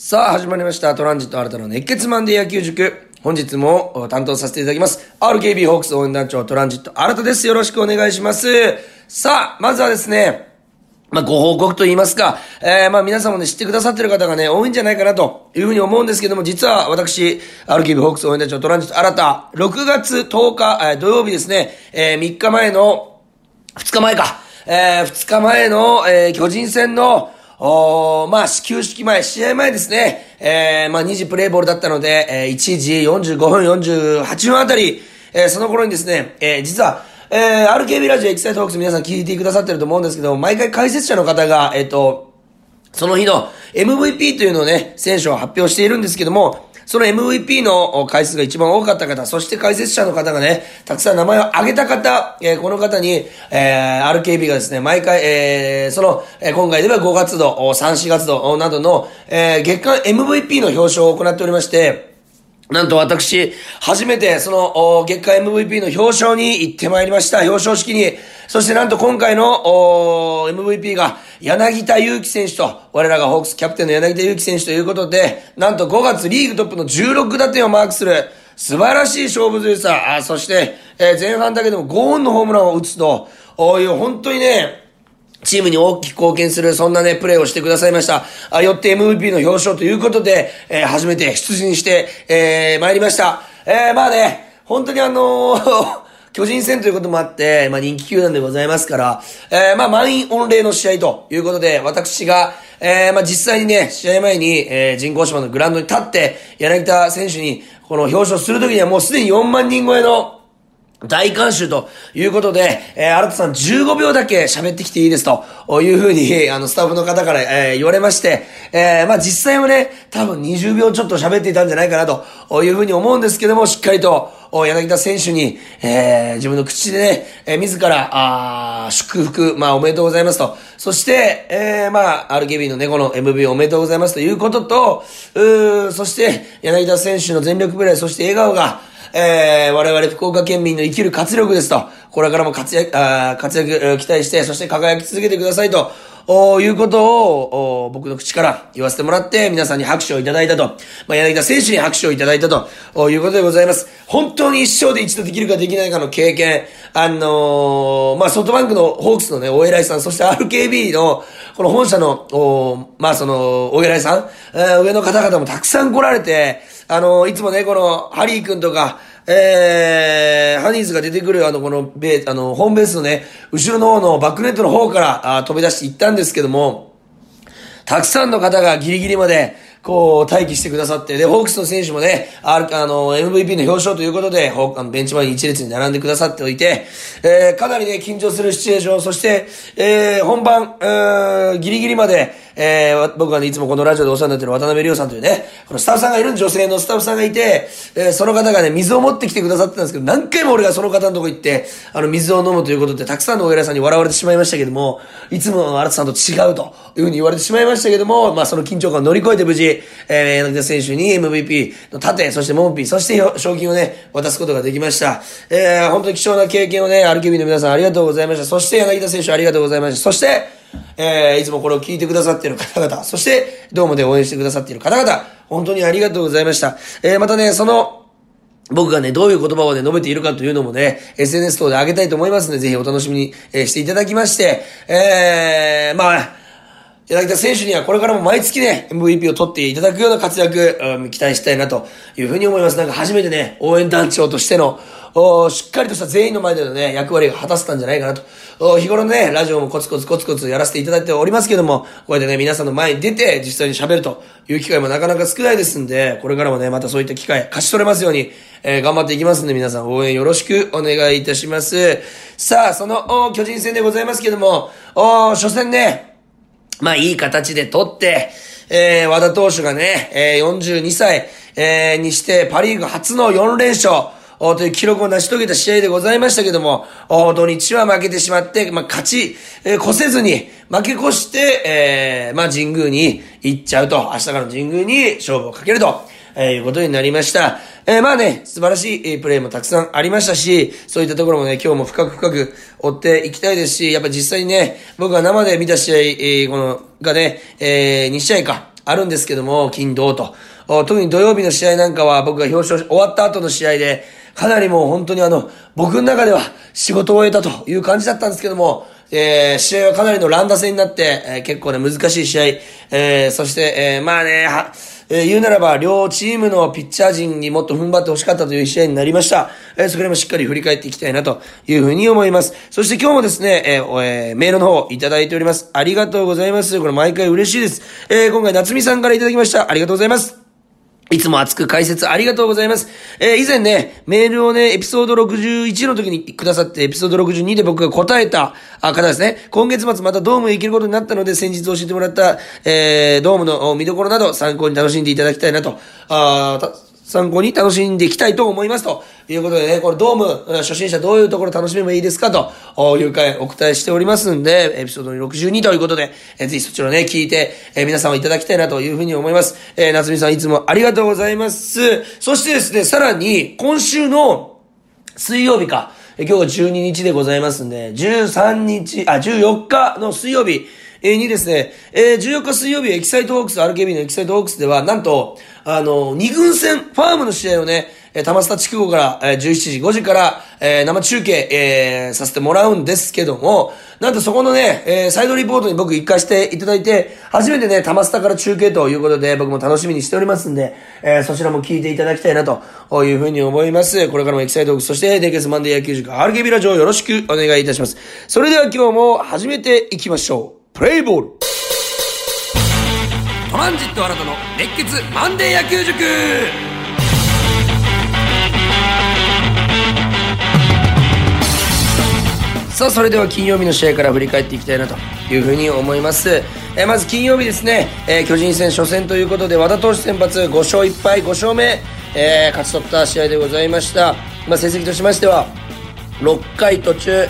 さあ、始まりました。トランジット新たな熱血マンデー野球塾。本日も担当させていただきます。RKB ホークス応援団長トランジット新たです。よろしくお願いします。さあ、まずはですね、まあ、ご報告と言いますか、えー、まあ、皆さんもね、知ってくださってる方がね、多いんじゃないかなというふうに思うんですけども、実は私、RKB ホークス応援団長トランジット新た、6月10日、えー、土曜日ですね、えー、3日前の、2日前か、えー、2日前の、えー、巨人戦の、おまあ、始球式前、試合前ですね。えー、まあ、2時プレイボールだったので、えー、1時45分48分あたり、えー、その頃にですね、えー、実は、えー、RKB ラジオエキサイトホークス皆さん聞いてくださってると思うんですけど、毎回解説者の方が、えっ、ー、と、その日の MVP というのをね、選手を発表しているんですけども、その MVP の回数が一番多かった方、そして解説者の方がね、たくさん名前を挙げた方、えー、この方に、えー、RKB がですね、毎回、えー、その、えー、今回では5月度、3、4月度などの、えー、月間 MVP の表彰を行っておりまして、なんと私、初めてその月間 MVP の表彰に行ってまいりました。表彰式に。そしてなんと今回の MVP が柳田悠岐選手と、我らがホークスキャプテンの柳田悠岐選手ということで、なんと5月リーグトップの16打点をマークする素晴らしい勝負強さ。あそして、えー、前半だけでも5本のホームランを打つと、おいう、本当にね、チームに大きく貢献する、そんなね、プレーをしてくださいました。あ、よって MVP の表彰ということで、えー、初めて出陣して、えー、参りました。えー、まあね、本当にあのー 巨人戦ということもあって、まあ人気球団でございますから、えー、まあ満員御礼の試合ということで、私が、えー、まあ実際にね、試合前に、えー、人工芝のグラウンドに立って、柳田選手に、この表彰するときにはもうすでに4万人超えの、大監修ということで、えー、新田さん15秒だけ喋ってきていいですというふうに、あの、スタッフの方から、えー、言われまして、えー、まあ、実際はね、多分20秒ちょっと喋っていたんじゃないかなというふうに思うんですけども、しっかりと、柳田選手に、えー、自分の口でね、えー、自ら、あ祝福、まあ、おめでとうございますと。そして、えー、まあ、RKB の猫の MV おめでとうございますということと、うそして、柳田選手の全力プレー、そして笑顔が、えー、我々福岡県民の生きる活力ですと、これからも活躍、あ活躍、期待して、そして輝き続けてくださいと、おいうことをお、僕の口から言わせてもらって、皆さんに拍手をいただいたと、まあ、柳田選手に拍手をいただいたと、おいうことでございます。本当に一生で一度できるかできないかの経験、あのー、まあ、ソフトバンクのホークスのね、お偉いさん、そして RKB の、この本社の、おまあ、その、お偉いさん、えー、上の方々もたくさん来られて、あのー、いつもね、この、ハリー君とか、えー、ハニーズが出てくるあの、このベあの、ホームベースのね、後ろの方のバックネットの方からあ飛び出していったんですけども、たくさんの方がギリギリまで、こう、待機してくださって、で、ホークスの選手もね、あるあの、MVP の表彰ということで、ホあのベンチ前に一列に並んでくださっておいて、えー、かなりね、緊張するシチュエーション、そして、えー、本番、えー、ギリギリまで、えー、僕がね、いつもこのラジオでお世話になってる渡辺亮さんというね、このスタッフさんがいる女性のスタッフさんがいて、えー、その方がね、水を持ってきてくださってたんですけど、何回も俺がその方のとこ行って、あの、水を飲むということで、たくさんのお偉いさんに笑われてしまいましたけども、いつもの新さんと違うというふうに言われてしまいましたけども、まあ、その緊張感を乗り越えて無事、えー、柳田選手に MVP の盾、そしてモンピー、そして賞金をね、渡すことができました。えー、本当に貴重な経験をね、RKB の皆さんありがとうございました。そして柳田選手ありがとうございました。そして、えー、いつもこれを聞いてくださっている方々、そして、ドームで応援してくださっている方々、本当にありがとうございました。えー、またね、その、僕がね、どういう言葉をね、述べているかというのもね、SNS 等で上げたいと思いますので、ぜひお楽しみに、えー、していただきまして、えー、まあ、柳田選手にはこれからも毎月ね、MVP を取っていただくような活躍、うん、期待したいなというふうに思います。なんか初めてね、応援団長としての、おしっかりとした全員の前でのね、役割が果たせたんじゃないかなと。お日頃のね、ラジオもコツコツコツコツやらせていただいておりますけども、こうやってね、皆さんの前に出て実際に喋るという機会もなかなか少ないですんで、これからもね、またそういった機会、勝ち取れますように、えー、頑張っていきますんで、皆さん応援よろしくお願いいたします。さあ、その、巨人戦でございますけども、お初戦ね、まあいい形で取って、えー、和田投手がね、えー、42歳、えー、にしてパリーグ初の4連勝、おという記録を成し遂げた試合でございましたけども、お土日は負けてしまって、まあ、勝ち、えー、越せずに、負け越して、えー、まあ、神宮に行っちゃうと、明日からの神宮に勝負をかけると、えー、いうことになりました。えー、まあね、素晴らしいプレーもたくさんありましたし、そういったところもね、今日も深く深く追っていきたいですし、やっぱ実際にね、僕が生で見た試合、えー、この、がね、えー、2試合か、あるんですけども、金土と。特に土曜日の試合なんかは僕が表彰終わった後の試合で、かなりもう本当にあの、僕の中では仕事を終えたという感じだったんですけども、えー、試合はかなりの乱打戦になって、えー、結構ね、難しい試合、えー、そして、えー、まあね、は、えー、言うならば、両チームのピッチャー陣にもっと踏ん張ってほしかったという試合になりました。えー、それもしっかり振り返っていきたいなというふうに思います。そして今日もですね、えー、えー、メールの方いただいております。ありがとうございます。これ毎回嬉しいです。えー、今回夏美さんからいただきました。ありがとうございます。いつも熱く解説ありがとうございます。えー、以前ね、メールをね、エピソード61の時にくださって、エピソード62で僕が答えた方ですね。今月末またドームへ行けることになったので、先日教えてもらった、えー、ドームの見どころなど参考に楽しんでいただきたいなと、あ参考に楽しんでいきたいと思いますということでね、これドーム、初心者どういうところ楽しめばいいですかという回お答えしておりますんで、エピソード62ということで、えぜひそちらね、聞いて、え皆さんをいただきたいなというふうに思います。えー、夏美さんいつもありがとうございます。そしてですね、さらに、今週の水曜日か、今日は12日でございますんで、13日、あ、14日の水曜日、にですね、えー、14日水曜日エキサイトホークス、RKB のエキサイトホークスでは、なんと、あの、二軍戦、ファームの試合をね、えー、タマスタ筑後から、えー、17時5時から、えー、生中継、えー、させてもらうんですけども、なんとそこのね、えー、サイドリポートに僕行かしていただいて、初めてね、タマスタから中継ということで、僕も楽しみにしておりますんで、えー、そちらも聞いていただきたいなというふうに思います。これからもエキサイトホークス、そして熱血マンデー野球塾 RKB ラジオよろしくお願いいたします。それでは今日も始めていきましょう。プレイボール。トランジットあらたの熱血マンデー野球塾。さあそれでは金曜日の試合から振り返っていきたいなというふうに思います、えー、まず金曜日ですね、えー、巨人戦初戦ということで和田投手先発5勝1敗5勝目、えー、勝ち取った試合でございました、まあ、成績としましては6回途中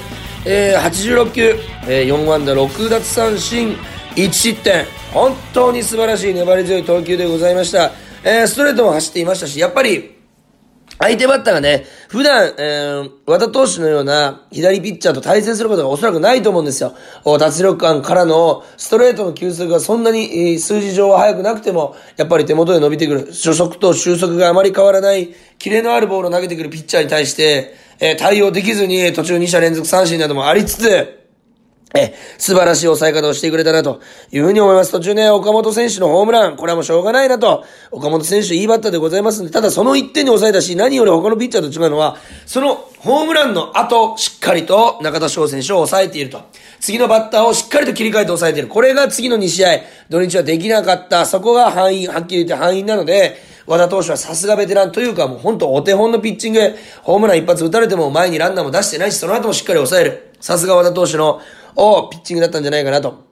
えー、86球、えー、4安打6奪三振1失点本当に素晴らしい粘り強い投球でございました、えー、ストレートも走っていましたしやっぱり相手バッターがね、普段、えー、和田投手のような左ピッチャーと対戦することがおそらくないと思うんですよ。脱力感からのストレートの球速がそんなに、数字上は速くなくても、やっぱり手元で伸びてくる。初速と収束があまり変わらない、キレのあるボールを投げてくるピッチャーに対して、え、対応できずに途中2者連続三振などもありつつ、え、素晴らしい抑え方をしてくれたなというふうに思います。途中ね、岡本選手のホームラン、これはもうしょうがないなと。岡本選手いいバッターでございますんで、ただその1点に抑えたし、何より他のピッチャーと違うのは、そのホームランの後、しっかりと中田翔選手を抑えていると。次のバッターをしっかりと切り替えて抑えている。これが次の2試合、土日はできなかった。そこが範囲、はっきり言って範囲なので、和田投手はさすがベテランというかもう本当お手本のピッチング、ホームラン一発打たれても前にランナーも出してないし、その後もしっかり抑える。さすが和田投手のおピッチングだったんじゃないかなと。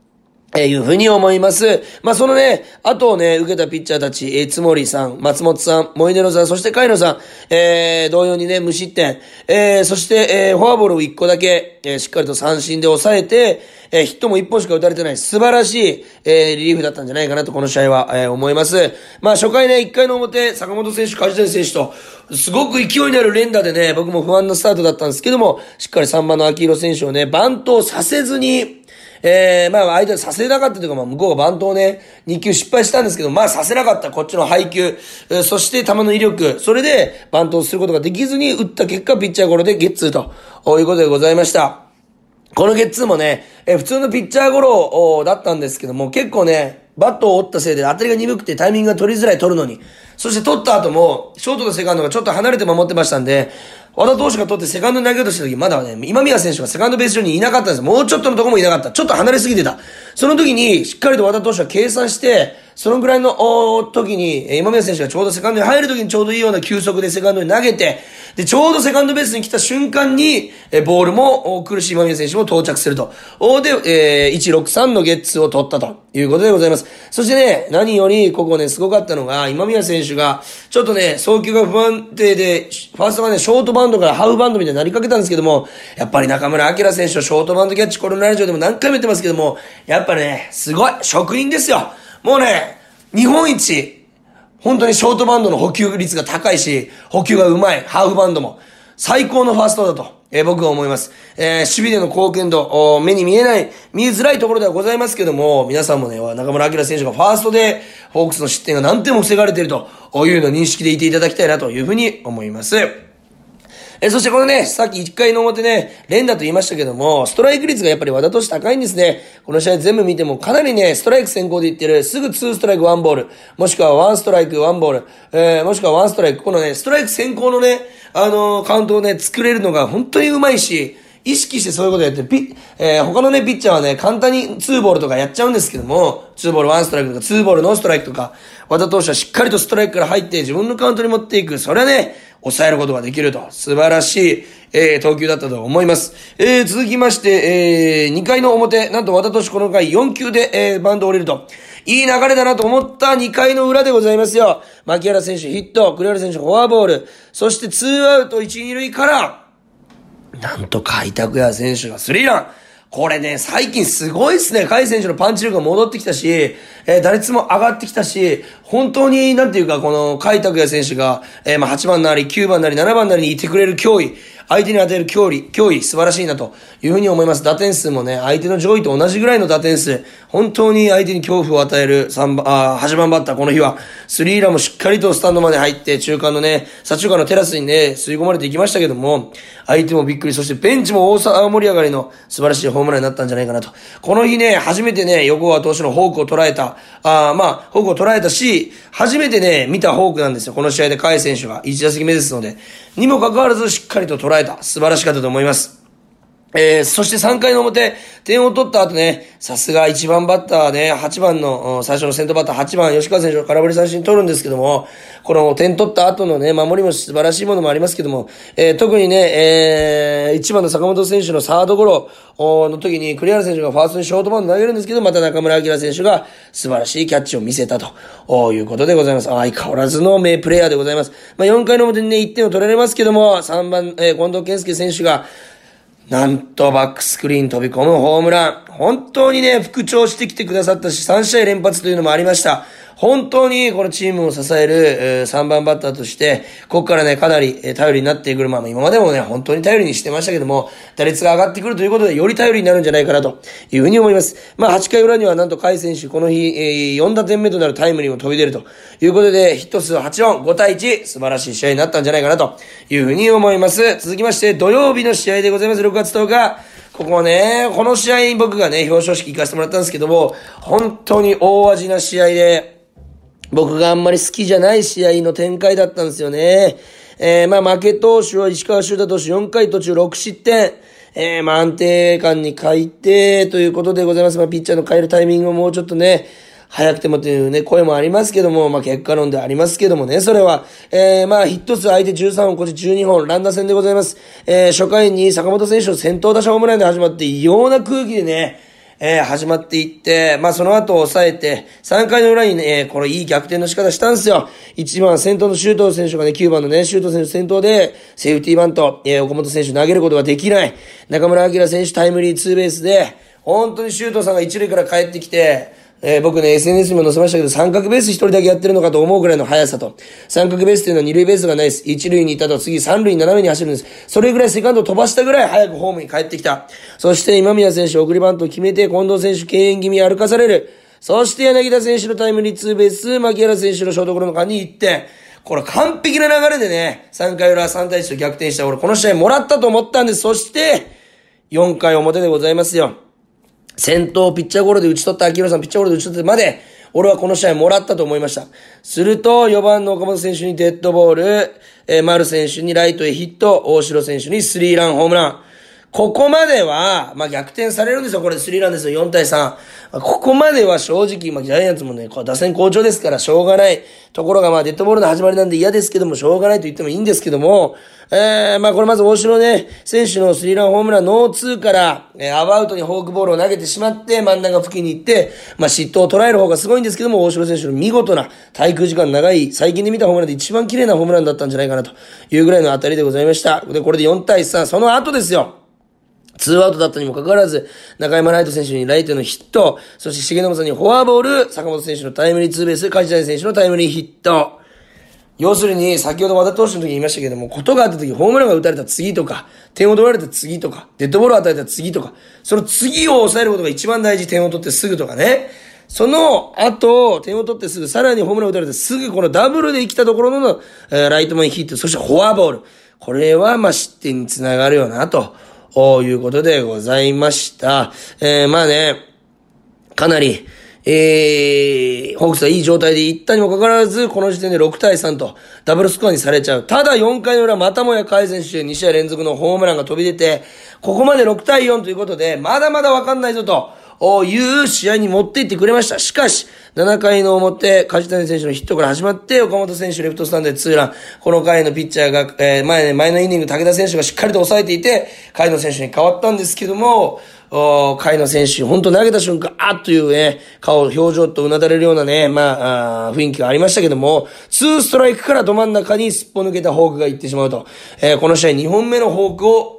えいうふうに思います。まあ、そのね、後をね、受けたピッチャーたち、えー、つもりさん、松本さん、モイネロさん、そしてカイノさん、えー、同様にね、無失点、えー、そして、えー、フォアボールを1個だけ、えー、しっかりと三振で抑えて、えー、ヒットも1本しか打たれてない、素晴らしい、えー、リリーフだったんじゃないかなと、この試合は、えー、思います。まあ、初回ね、1回の表、坂本選手、梶谷選手と、すごく勢いのある連打でね、僕も不安なスタートだったんですけども、しっかり3番の秋広選手をね、バントをさせずに、えー、まあ相手はさせなかったというか、まあ向こうがバントをね、2球失敗したんですけど、まあさせなかったこっちの配球、そして球の威力、それでバントをすることができずに打った結果、ピッチャーゴロでゲッツーということでございました。このゲッツーもね、え、普通のピッチャーゴロだったんですけども、結構ね、バットを折ったせいで当たりが鈍くてタイミングが取りづらい取るのに。そして取った後も、ショートとセカンドがちょっと離れて守ってましたんで、和田投手が取ってセカンドに投げようとした時、まだね、今宮選手がセカンドベース上にいなかったんです。もうちょっとのとこもいなかった。ちょっと離れすぎてた。その時に、しっかりと和田投手は計算して、そのぐらいの時に、今宮選手がちょうどセカンドに入る時にちょうどいいような球速でセカンドに投げて、で、ちょうどセカンドベースに来た瞬間に、えボールも苦しい今宮選手も到着すると。で、えー、163のゲッツを取ったということでございます。そしてね、何より、ここね、すごかったのが、今宮選手が、ちょっとね、送球が不安定で、ファーストがね、ショートバンドからハーフバンドみたいになりかけたんですけども、やっぱり中村明選手のショートバンドキャッチ、このラジオでも何回も言ってますけども、やっぱね、すごい、職人ですよ。もうね、日本一、本当にショートバンドの補給率が高いし、補給がうまい、ハーフバンドも。最高のファーストだと、えー、僕は思います。えー、守備での貢献度、目に見えない、見えづらいところではございますけども、皆さんもね、中村明選手がファーストで、ホークスの失点が何点も防がれているというのを認識でいていただきたいなというふうに思います。えそしてこのね、さっき1回の表ね、連打と言いましたけども、ストライク率がやっぱり和田投手高いんですね。この試合全部見てもかなりね、ストライク先行でいってる、すぐ2ストライク1ボール、もしくは1ストライク1ボール、えー、もしくは1ストライク、このね、ストライク先行のね、あのー、カウントをね、作れるのが本当にうまいし、意識してそういうことやって、ピえー、他のね、ピッチャーはね、簡単に2ボールとかやっちゃうんですけども、2ボール1ストライクとか、2ボールノーストライクとか、和田投手はしっかりとストライクから入って自分のカウントに持っていく。それはね、抑えることができると。素晴らしい、えー、投球だったと思います。えー、続きまして、えー、2回の表、なんと和田投手この回4球で、えー、バンド降りると。いい流れだなと思った2回の裏でございますよ。牧原選手ヒット、栗原選手フォアボール、そして2アウト1、2塁から、なんと開拓也選手がスリーラン。これね、最近すごいっすね。甲斐選手のパンチ力が戻ってきたし、えー、打率も上がってきたし、本当に、なんていうか、この、甲斐拓也選手が、えー、まあ、8番なり、9番なり、7番なりにいてくれる脅威、相手に与える脅威、脅威、素晴らしいなというふうに思います。打点数もね、相手の上位と同じぐらいの打点数、本当に相手に恐怖を与える3番、あ8番バッター、この日は、スリーランもしっかりとスタンドまで入って、中間のね、左中間のテラスにね、吸い込まれていきましたけども、相手もびっくり、そしてベンチも大沢盛り上がりの素晴らしいホームランになったんじゃないかなと。この日ね、初めてね、横川投手のフォークを捉えた、あまあ、フォークを捉えたし、初めてね、見たフォークなんですよ。この試合で甲斐選手が1打席目ですので、にもかかわらずしっかりと捉ええた。素晴らしかったと思います。えー、そして3回の表、点を取った後ね、さすが1番バッターね、8番の、最初の先頭バッター8番、吉川選手の空振り三振取るんですけども、この点取った後のね、守りも素晴らしいものもありますけども、えー、特にね、えー、1番の坂本選手のサードゴロの時に、栗原選手がファーストにショートバウンド投げるんですけど、また中村晃選手が素晴らしいキャッチを見せたということでございます。相変わらずの名プレイヤーでございます。まあ、4回の表にね、1点を取られますけども、3番、えー、近藤健介選手が、なんとバックスクリーン飛び込むホームラン。本当にね、復調してきてくださったし、3試合連発というのもありました。本当にこのチームを支える、3番バッターとして、ここからね、かなり、頼りになってくる。まあ、今までもね、本当に頼りにしてましたけども、打率が上がってくるということで、より頼りになるんじゃないかなというふうに思います。まあ、8回裏にはなんと甲斐選手、この日、え、4打点目となるタイムリーも飛び出るということで、ヒット数8本、5対1、素晴らしい試合になったんじゃないかなというふうに思います。続きまして、土曜日の試合でございます。6月10日。ここはね、この試合僕がね、表彰式行かせてもらったんですけども、本当に大味な試合で、僕があんまり好きじゃない試合の展開だったんですよね。えー、まあ負け投手は石川修太投手4回途中6失点。えー、まあ安定感に書いて、ということでございます。まあピッチャーの変えるタイミングをもうちょっとね、早くてもというね、声もありますけども、まあ結果論でありますけどもね、それは、えー、まあヒット数相手13本、こっち12本、ランダー戦でございます。えー、初回に坂本選手の先頭打者ホームランで始まって、異様な空気でね、えー、始まっていって、まあ、その後抑えて、3回の裏にね、えー、これいい逆転の仕方したんですよ。1番先頭の周東選手がね、9番のね、周東選手先頭で、セーフティーバント、えー、岡本選手投げることができない。中村晃選手タイムリーツーベースで、本当に周東さんが1塁から帰ってきて、えー、僕ね、SNS にも載せましたけど、三角ベース一人だけやってるのかと思うぐらいの速さと。三角ベースっていうのは二塁ベースがないです。一塁に行ったと次三塁斜めに走るんです。それぐらいセカンド飛ばしたぐらい早くホームに帰ってきた。そして今宮選手送りバント決めて、近藤選手敬遠気味歩かされる。そして柳田選手のタイムリーツーベース、牧原選手のショートゴロの間に1点。これ完璧な流れでね、3回裏3対1と逆転した。俺この試合もらったと思ったんです。そして、4回表でございますよ。先頭ピッチャーゴロで打ち取った秋広さんピッチャーゴロで打ち取ってまで、俺はこの試合もらったと思いました。すると、4番の岡本選手にデッドボール、えー、丸選手にライトへヒット、大城選手にスリーランホームラン。ここまでは、まあ、逆転されるんですよ。これスリーランですよ。4対3。ここまでは正直、まあ、ジャイアンツもね、こう打線好調ですから、しょうがない。ところが、まあ、デッドボールの始まりなんで嫌ですけども、しょうがないと言ってもいいんですけども、えー、まあ、これまず大城ね、選手のスリーランホームランノーツーから、えー、アバウトにフォークボールを投げてしまって、真ん中付近に行って、まあ、嫉妬を捉える方がすごいんですけども、大城選手の見事な、滞空時間長い、最近で見たホームランで一番綺麗なホームランだったんじゃないかなというぐらいの当たりでございました。で、これで4対3、その後ですよ。ツーアウトだったにもかかわらず、中山ライト選手にライトのヒット、そして重信さんにフォアボール、坂本選手のタイムリーツーベース、梶谷選手のタイムリーヒット。要するに、先ほど和田投手の時に言いましたけども、ことがあった時、ホームランが打たれた次とか、点を取られた次とか、デッドボールを与えた次とか、その次を抑えることが一番大事、点を取ってすぐとかね。その後、点を取ってすぐ、さらにホームランを打たれてすぐこのダブルで生きたところの、えー、ライト前ヒット、そしてフォアボール。これは、ま、失点につながるよな、ということでございました。えー、まあね、かなり、えー、ホークスはいい状態で行ったにもかかわらず、この時点で6対3とダブルスコアにされちゃう。ただ4回の裏、またもや海選手2試合連続のホームランが飛び出て、ここまで6対4ということで、まだまだわかんないぞと。いう試合に持っていってくれました。しかし、7回の表、梶谷選手のヒットから始まって、岡本選手レフトスタンドでツーラン。この回のピッチャーが、えー、前、前のイニング武田選手がしっかりと抑えていて、海野選手に変わったんですけども、お海野選手、本当投げた瞬間、あっというね、顔、表情とうなだれるようなね、まあ、あ雰囲気がありましたけども、ツーストライクからど真ん中にすっぽ抜けたホークが行ってしまうと。えー、この試合2本目のホークを、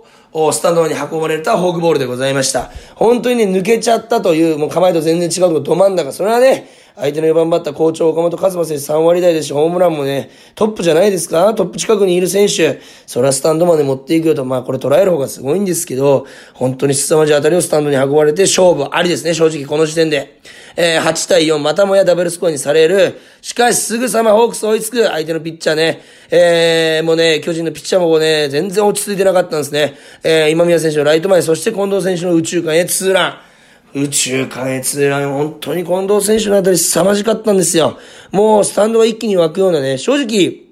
スタンドに運ばれたホークボールでございました。本当にね、抜けちゃったという、もう構えと全然違うとこど真ん中。それはね、相手の4番バッター、好調、岡本和真選手3割台ですし、ホームランもね、トップじゃないですかトップ近くにいる選手。それはスタンドまで持っていくよと、まあこれ捉える方がすごいんですけど、本当に凄まじい当たりをスタンドに運ばれて勝負ありですね、正直この時点で。えー、8対4、またもやダブルスコアにされる。しかし、すぐさまホークス追いつく相手のピッチャーね。えー、もうね、巨人のピッチャーもね、全然落ち着いてなかったんですね。えー、今宮選手のライト前、そして近藤選手の宇宙間へツーラン。宇宙関越ライン、本当に近藤選手のあたり凄まじかったんですよ。もうスタンドが一気に湧くようなね、正直、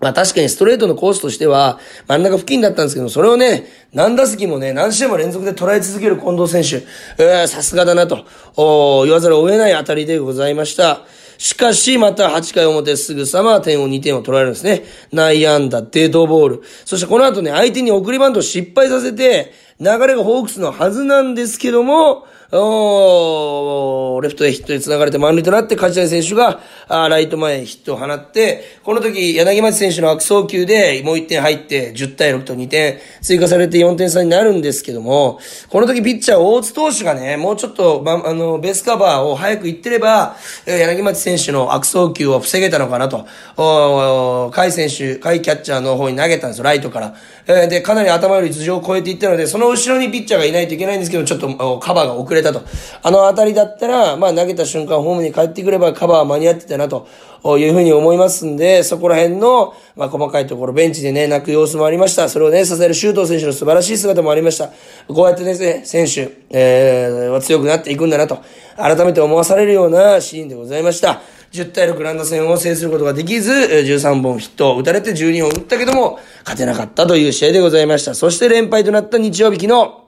まあ確かにストレートのコースとしては真ん中付近だったんですけど、それをね、何打席もね、何試合も連続で捉え続ける近藤選手、えー、さすがだなと、お言わざるを得ない当たりでございました。しかし、また8回表すぐさま点を2点を取られるんですね。内野安打、デッドボール。そしてこの後ね、相手に送りバントを失敗させて、流れがホークスのはずなんですけども、おレフトへヒットで繋がれて満塁となって、梶谷選手が、あライト前へヒットを放って、この時、柳町選手の悪送球でもう1点入って、10対6と2点追加されて4点差になるんですけども、この時ピッチャー大津投手がね、もうちょっと、ま、あの、ベースカバーを早く行ってれば、柳町選手の悪送球を防げたのかなと、お甲斐選手、甲斐キャッチャーの方に投げたんですよ、ライトから。えー、で、かなり頭より頭上を越えていったので、その後ろにピッチャーがいないといけないんですけど、ちょっとカバーが遅れれたと。あの当たりだったら、まあ投げた瞬間ホームに帰ってくればカバー間に合ってたなというふうに思いますんで、そこら辺の、まあ細かいところ、ベンチでね、泣く様子もありました。それをね、支える周東選手の素晴らしい姿もありました。こうやってですね、選手、えー、は強くなっていくんだなと、改めて思わされるようなシーンでございました。10対6ランド戦を制することができず、13本ヒットを打たれて12本打ったけども、勝てなかったという試合でございました。そして連敗となった日曜日昨日、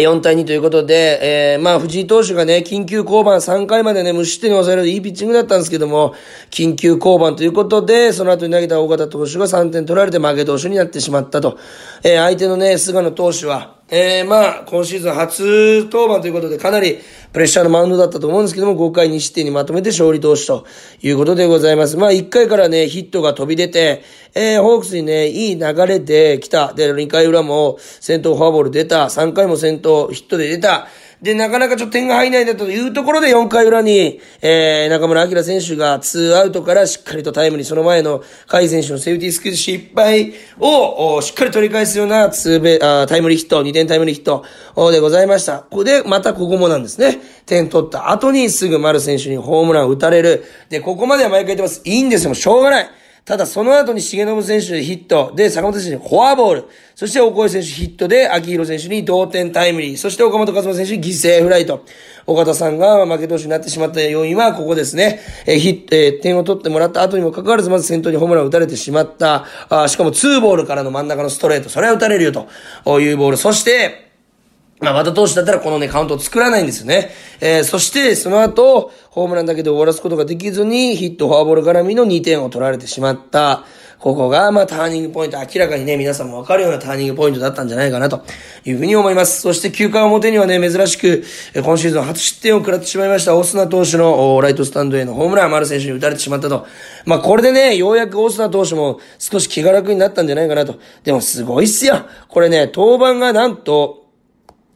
4対2ということで、えー、まあ、藤井投手がね、緊急降板3回までね、無失点に抑えるいいピッチングだったんですけども、緊急降板ということで、その後に投げた大型投手が3点取られて負け投手になってしまったと。えー、相手のね、菅野投手は、えー、まあ、今シーズン初登板ということで、かなりプレッシャーのマウンドだったと思うんですけども、5回2失点にまとめて勝利投手ということでございます。まあ、1回からね、ヒットが飛び出て、えー、ホークスにね、いい流れで来た。で、2回裏も先頭フォアボール出た。3回も先頭とヒットで出た。で、なかなかちょっと点が入らないんだというところで4回裏に、えー、中村明選手が2アウトからしっかりとタイムにその前の甲斐選手のセーフティースクイズ失敗をしっかり取り返すようなツーベあタイムリーヒット、2点タイムリーヒットでございました。ここで、またここもなんですね。点取った後にすぐ丸選手にホームランを打たれる。で、ここまでは毎回言ってます。いいんですよ。もうしょうがない。ただその後に重信選手ヒット、で、坂本選手にフォアボール、そして大越選手ヒットで、秋広選手に同点タイムリー、そして岡本和真選手に犠牲フライト。岡田さんが負け投手になってしまった要因はここですね。えヒット、え点を取ってもらった後にもかかわらず、まず先頭にホームランを打たれてしまった。あしかもツーボールからの真ん中のストレート、それは打たれるよというボール。そして、まあ、和田投手だったらこのね、カウントを作らないんですよね。えー、そして、その後、ホームランだけで終わらすことができずに、ヒット、フォアボール絡みの2点を取られてしまった。ここが、まあ、ターニングポイント、明らかにね、皆さんもわかるようなターニングポイントだったんじゃないかな、というふうに思います。そして、9回表にはね、珍しく、今シーズン初失点を食らってしまいました、オスナ投手のライトスタンドへのホームラン、丸選手に打たれてしまったと。まあ、これでね、ようやくオスナ投手も少し気が楽になったんじゃないかなと。でも、すごいっすよ。これね、登板がなんと、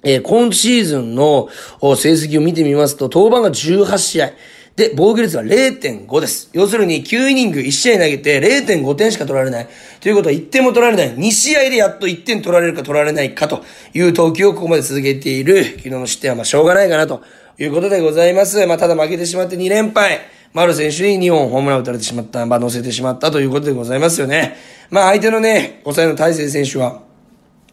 えー、今シーズンの成績を見てみますと、登板が18試合。で、防御率は0.5です。要するに9イニング1試合投げて0.5点しか取られない。ということは1点も取られない。2試合でやっと1点取られるか取られないかという投球をここまで続けている。昨日の失点はまあしょうがないかなということでございます。まあただ負けてしまって2連敗。丸選手に2本ホームラン打たれてしまった、まあ乗せてしまったということでございますよね。まあ相手のね、抑えの大勢選手は、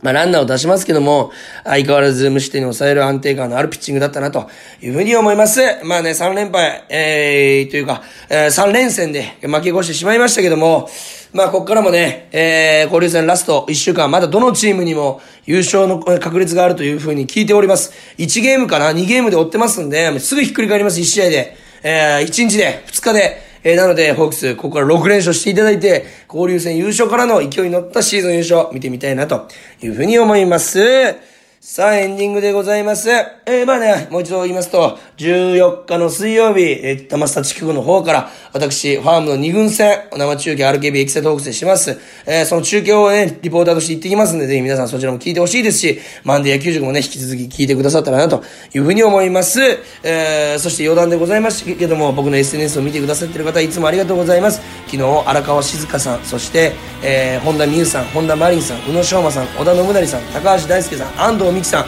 まあ、ランナーを出しますけども、相変わらず無失点に抑える安定感のあるピッチングだったなというふうに思います。まあね、3連敗、えー、というか、えー、3連戦で負け越してしまいましたけども、まあ、ここからもね、えー、交流戦ラスト1週間、まだどのチームにも優勝の確率があるというふうに聞いております。1ゲームかな ?2 ゲームで追ってますんで、すぐひっくり返ります、1試合で。えー、1日で、2日で、えー、なので、ホークス、ここから6連勝していただいて、交流戦優勝からの勢いに乗ったシーズン優勝、見てみたいなというふうに思います。さあ、エンディングでございます。えー、まあね、もう一度言いますと、14日の水曜日、えー、玉下地区の方から、私、ファームの2軍戦、生中継 RKB エキセトークスでします。えー、その中継をね、リポーターとして行ってきますんで、ぜひ皆さんそちらも聞いてほしいですし、マンデー野球塾もね、引き続き聞いてくださったらな、というふうに思います。えー、そして余談でございましたけども、僕の SNS を見てくださっている方、いつもありがとうございます。昨日、荒川静香さん、そして、えー、本田美優さん、本田マリンさん、宇野昌磨さん、小田信成さん、高橋大輔さん、安藤美希さん、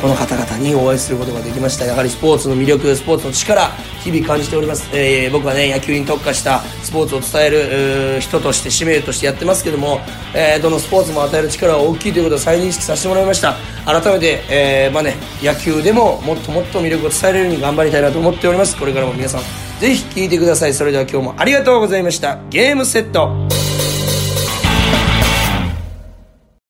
この方々にお会いすることができました。やはりスポーツの魅力スポーツの力日々感じております、えー、僕はね野球に特化したスポーツを伝える人として使命としてやってますけども、えー、どのスポーツも与える力は大きいということを再認識させてもらいました。改めて、えー、まあね、野球でももっともっと魅力を伝えれるように頑張りたいなと思っております。これからも皆さんぜひ聴いてください。それでは今日もありがとうございました。ゲームセット。